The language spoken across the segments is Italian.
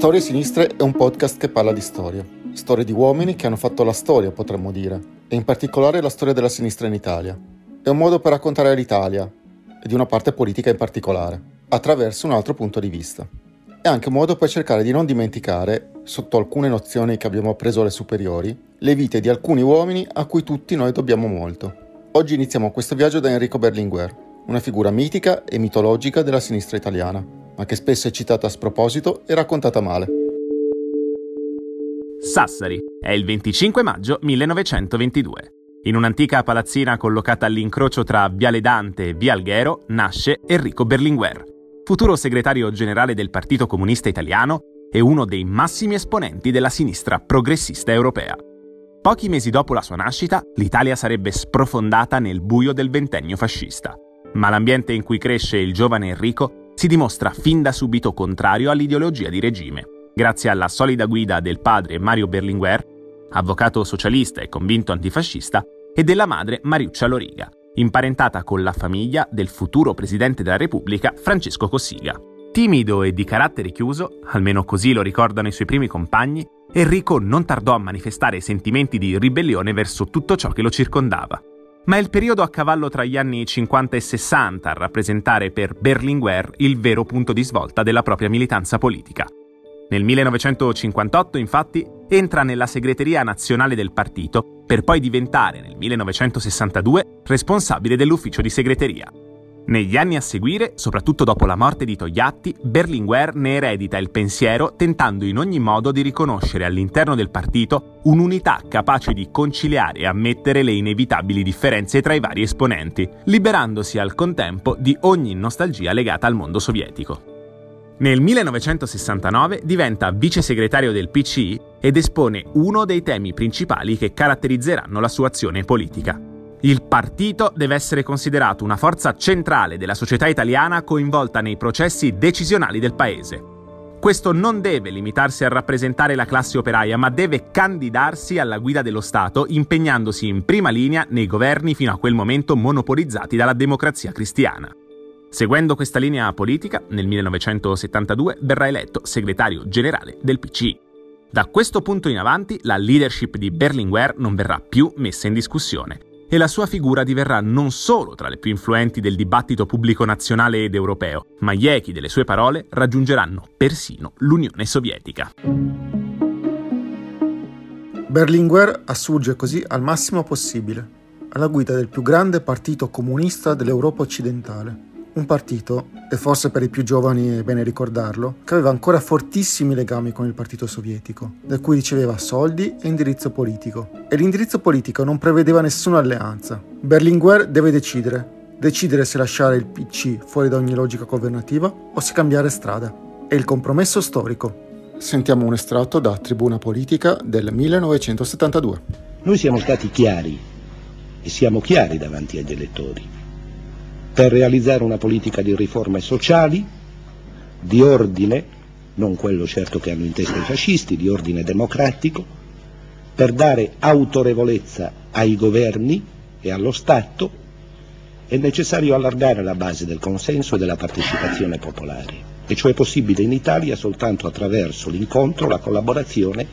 Storie Sinistre è un podcast che parla di storia. Storie di uomini che hanno fatto la storia, potremmo dire, e in particolare la storia della sinistra in Italia. È un modo per raccontare l'Italia, e di una parte politica in particolare, attraverso un altro punto di vista. È anche un modo per cercare di non dimenticare, sotto alcune nozioni che abbiamo appreso alle superiori, le vite di alcuni uomini a cui tutti noi dobbiamo molto. Oggi iniziamo questo viaggio da Enrico Berlinguer, una figura mitica e mitologica della sinistra italiana ma che spesso è citata a sproposito e raccontata male. Sassari è il 25 maggio 1922. In un'antica palazzina collocata all'incrocio tra Viale Dante e Via Alghero nasce Enrico Berlinguer, futuro segretario generale del Partito Comunista Italiano e uno dei massimi esponenti della sinistra progressista europea. Pochi mesi dopo la sua nascita, l'Italia sarebbe sprofondata nel buio del ventennio fascista. Ma l'ambiente in cui cresce il giovane Enrico si dimostra fin da subito contrario all'ideologia di regime, grazie alla solida guida del padre Mario Berlinguer, avvocato socialista e convinto antifascista, e della madre Mariuccia Loriga, imparentata con la famiglia del futuro presidente della Repubblica Francesco Cossiga. Timido e di carattere chiuso, almeno così lo ricordano i suoi primi compagni, Enrico non tardò a manifestare sentimenti di ribellione verso tutto ciò che lo circondava ma è il periodo a cavallo tra gli anni 50 e 60 a rappresentare per Berlinguer il vero punto di svolta della propria militanza politica. Nel 1958, infatti, entra nella segreteria nazionale del partito per poi diventare nel 1962 responsabile dell'ufficio di segreteria. Negli anni a seguire, soprattutto dopo la morte di Togliatti, Berlinguer ne eredita il pensiero tentando in ogni modo di riconoscere all'interno del partito un'unità capace di conciliare e ammettere le inevitabili differenze tra i vari esponenti, liberandosi al contempo di ogni nostalgia legata al mondo sovietico. Nel 1969 diventa vice segretario del PCI ed espone uno dei temi principali che caratterizzeranno la sua azione politica, il partito deve essere considerato una forza centrale della società italiana coinvolta nei processi decisionali del paese. Questo non deve limitarsi a rappresentare la classe operaia, ma deve candidarsi alla guida dello Stato, impegnandosi in prima linea nei governi fino a quel momento monopolizzati dalla democrazia cristiana. Seguendo questa linea politica, nel 1972 verrà eletto segretario generale del PCI. Da questo punto in avanti la leadership di Berlinguer non verrà più messa in discussione e la sua figura diverrà non solo tra le più influenti del dibattito pubblico nazionale ed europeo, ma gli echi delle sue parole raggiungeranno persino l'Unione Sovietica. Berlinguer assurge così al massimo possibile, alla guida del più grande partito comunista dell'Europa occidentale un partito, e forse per i più giovani è bene ricordarlo, che aveva ancora fortissimi legami con il partito sovietico, da cui riceveva soldi e indirizzo politico. E l'indirizzo politico non prevedeva nessuna alleanza. Berlinguer deve decidere, decidere se lasciare il PC fuori da ogni logica governativa o se cambiare strada. È il compromesso storico. Sentiamo un estratto da Tribuna Politica del 1972. Noi siamo stati chiari e siamo chiari davanti agli elettori per realizzare una politica di riforme sociali, di ordine, non quello certo che hanno in testa i fascisti, di ordine democratico, per dare autorevolezza ai governi e allo Stato, è necessario allargare la base del consenso e della partecipazione popolare. E ciò è possibile in Italia soltanto attraverso l'incontro, la collaborazione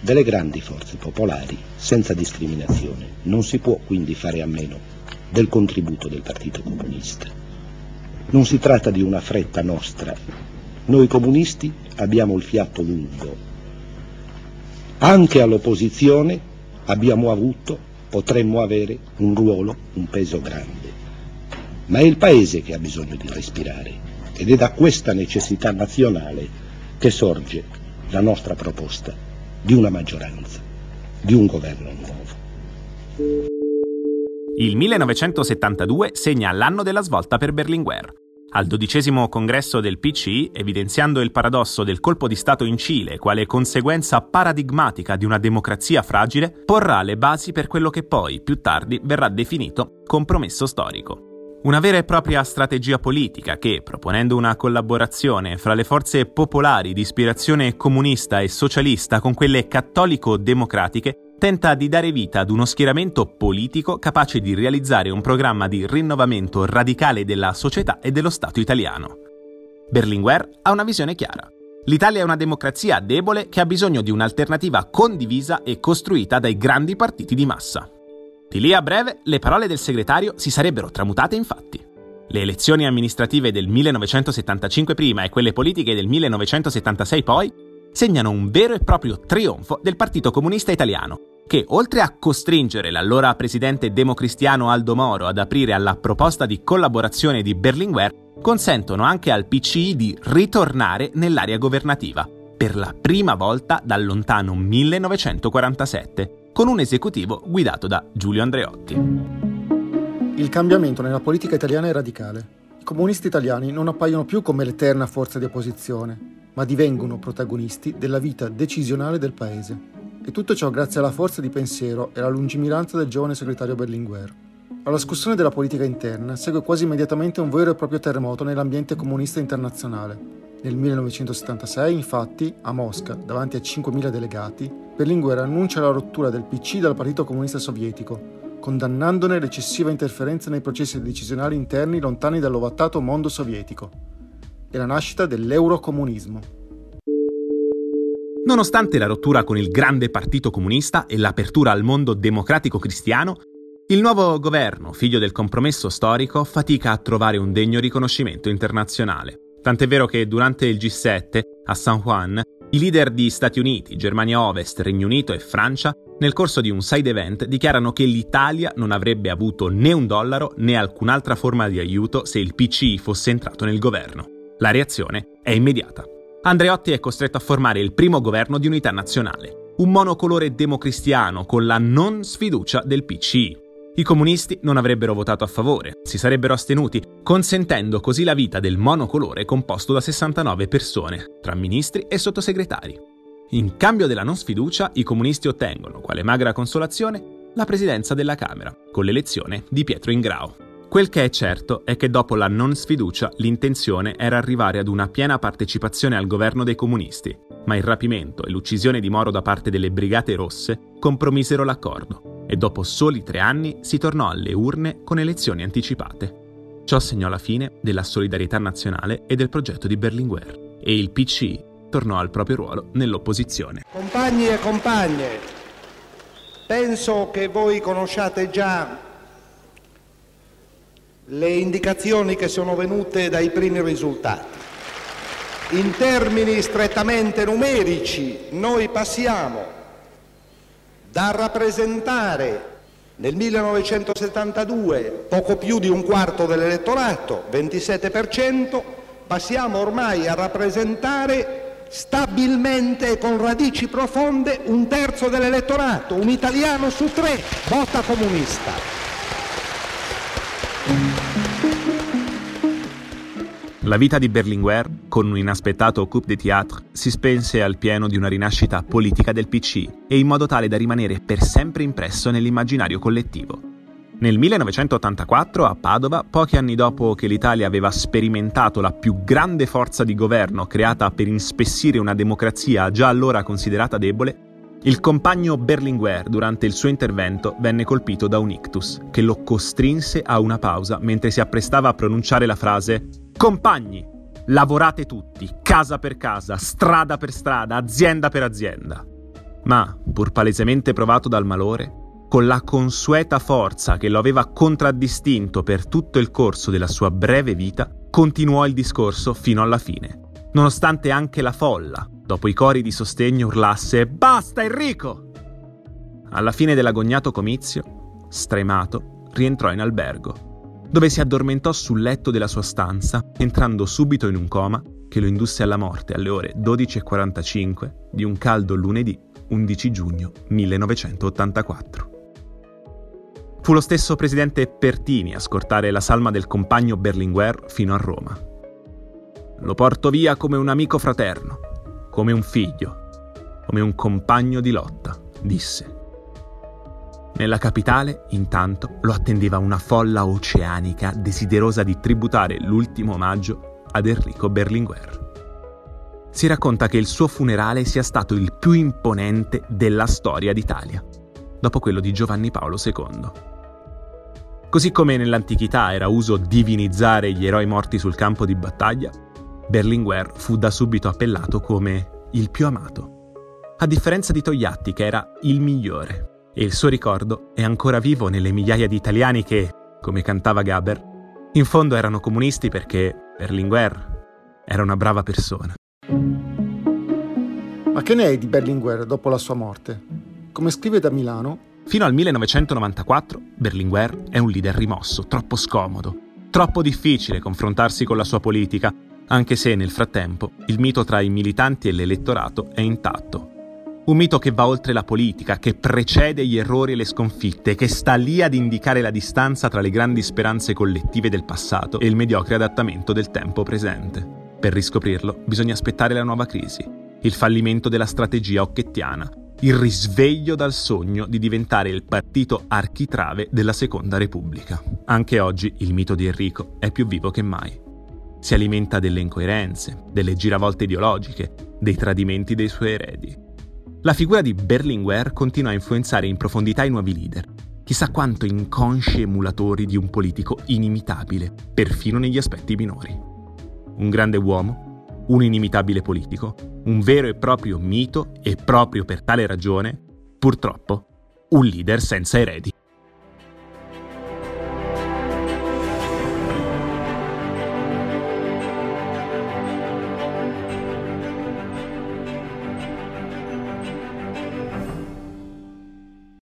delle grandi forze popolari, senza discriminazione. Non si può quindi fare a meno del contributo del Partito Comunista. Non si tratta di una fretta nostra. Noi comunisti abbiamo il fiato lungo. Anche all'opposizione abbiamo avuto, potremmo avere un ruolo, un peso grande. Ma è il Paese che ha bisogno di respirare ed è da questa necessità nazionale che sorge la nostra proposta di una maggioranza, di un governo nuovo. Il 1972 segna l'anno della svolta per Berlinguer. Al dodicesimo congresso del PCI, evidenziando il paradosso del colpo di Stato in Cile quale conseguenza paradigmatica di una democrazia fragile, porrà le basi per quello che poi, più tardi, verrà definito compromesso storico. Una vera e propria strategia politica che, proponendo una collaborazione fra le forze popolari di ispirazione comunista e socialista con quelle cattolico-democratiche, tenta di dare vita ad uno schieramento politico capace di realizzare un programma di rinnovamento radicale della società e dello Stato italiano. Berlinguer ha una visione chiara. L'Italia è una democrazia debole che ha bisogno di un'alternativa condivisa e costruita dai grandi partiti di massa. Di lì a breve le parole del segretario si sarebbero tramutate in fatti. Le elezioni amministrative del 1975 prima e quelle politiche del 1976 poi segnano un vero e proprio trionfo del Partito Comunista Italiano, che oltre a costringere l'allora presidente democristiano Aldo Moro ad aprire alla proposta di collaborazione di Berlinguer, consentono anche al PCI di ritornare nell'area governativa, per la prima volta dal lontano 1947, con un esecutivo guidato da Giulio Andreotti. Il cambiamento nella politica italiana è radicale. I comunisti italiani non appaiono più come l'eterna forza di opposizione, ma divengono protagonisti della vita decisionale del paese. E tutto ciò grazie alla forza di pensiero e alla lungimiranza del giovane segretario Berlinguer. Alla scussione della politica interna segue quasi immediatamente un vero e proprio terremoto nell'ambiente comunista internazionale. Nel 1976, infatti, a Mosca, davanti a 5.000 delegati, Berlinguer annuncia la rottura del PC dal Partito Comunista Sovietico, condannandone l'eccessiva interferenza nei processi decisionali interni lontani dall'ovattato mondo sovietico, e la nascita dell'eurocomunismo. Nonostante la rottura con il grande partito comunista e l'apertura al mondo democratico cristiano, il nuovo governo, figlio del compromesso storico, fatica a trovare un degno riconoscimento internazionale. Tant'è vero che durante il G7, a San Juan, i leader di Stati Uniti, Germania Ovest, Regno Unito e Francia, nel corso di un side event, dichiarano che l'Italia non avrebbe avuto né un dollaro né alcun'altra forma di aiuto se il PCI fosse entrato nel governo. La reazione è immediata. Andreotti è costretto a formare il primo governo di unità nazionale, un monocolore democristiano con la non sfiducia del PCI. I comunisti non avrebbero votato a favore, si sarebbero astenuti, consentendo così la vita del monocolore composto da 69 persone, tra ministri e sottosegretari. In cambio della non sfiducia, i comunisti ottengono, quale magra consolazione, la presidenza della Camera, con l'elezione di Pietro Ingrao. Quel che è certo è che dopo la non sfiducia l'intenzione era arrivare ad una piena partecipazione al governo dei comunisti, ma il rapimento e l'uccisione di Moro da parte delle Brigate Rosse compromisero l'accordo e dopo soli tre anni si tornò alle urne con elezioni anticipate. Ciò segnò la fine della solidarietà nazionale e del progetto di Berlinguer e il PCI tornò al proprio ruolo nell'opposizione. Compagni e compagne, penso che voi conosciate già le indicazioni che sono venute dai primi risultati. In termini strettamente numerici noi passiamo da rappresentare nel 1972 poco più di un quarto dell'elettorato, 27%, passiamo ormai a rappresentare stabilmente e con radici profonde un terzo dell'elettorato, un italiano su tre vota comunista. La vita di Berlinguer, con un inaspettato coup de théâtre, si spense al pieno di una rinascita politica del PC e in modo tale da rimanere per sempre impresso nell'immaginario collettivo. Nel 1984, a Padova, pochi anni dopo che l'Italia aveva sperimentato la più grande forza di governo creata per inspessire una democrazia già allora considerata debole, il compagno Berlinguer, durante il suo intervento, venne colpito da un ictus che lo costrinse a una pausa mentre si apprestava a pronunciare la frase Compagni, lavorate tutti, casa per casa, strada per strada, azienda per azienda. Ma, pur palesemente provato dal malore, con la consueta forza che lo aveva contraddistinto per tutto il corso della sua breve vita, continuò il discorso fino alla fine, nonostante anche la folla, dopo i cori di sostegno urlasse Basta Enrico! Alla fine dell'agognato comizio, stremato, rientrò in albergo, dove si addormentò sul letto della sua stanza, entrando subito in un coma che lo indusse alla morte alle ore 12.45 di un caldo lunedì 11 giugno 1984. Fu lo stesso presidente Pertini a scortare la salma del compagno Berlinguer fino a Roma. Lo porto via come un amico fraterno, come un figlio, come un compagno di lotta, disse. Nella capitale, intanto, lo attendeva una folla oceanica desiderosa di tributare l'ultimo omaggio ad Enrico Berlinguer. Si racconta che il suo funerale sia stato il più imponente della storia d'Italia, dopo quello di Giovanni Paolo II. Così come nell'antichità era uso divinizzare gli eroi morti sul campo di battaglia, Berlinguer fu da subito appellato come il più amato. A differenza di Togliatti, che era il migliore, e il suo ricordo è ancora vivo nelle migliaia di italiani che, come cantava Gaber, in fondo erano comunisti perché Berlinguer era una brava persona. Ma che ne è di Berlinguer dopo la sua morte? Come scrive da Milano, Fino al 1994 Berlinguer è un leader rimosso, troppo scomodo, troppo difficile confrontarsi con la sua politica, anche se nel frattempo il mito tra i militanti e l'elettorato è intatto. Un mito che va oltre la politica, che precede gli errori e le sconfitte, che sta lì ad indicare la distanza tra le grandi speranze collettive del passato e il mediocre adattamento del tempo presente. Per riscoprirlo bisogna aspettare la nuova crisi, il fallimento della strategia occhettiana, il risveglio dal sogno di diventare il partito architrave della Seconda Repubblica. Anche oggi il mito di Enrico è più vivo che mai. Si alimenta delle incoerenze, delle giravolte ideologiche, dei tradimenti dei suoi eredi. La figura di Berlinguer continua a influenzare in profondità i nuovi leader, chissà quanto inconsci emulatori di un politico inimitabile, perfino negli aspetti minori. Un grande uomo un inimitabile politico, un vero e proprio mito e proprio per tale ragione, purtroppo, un leader senza eredi.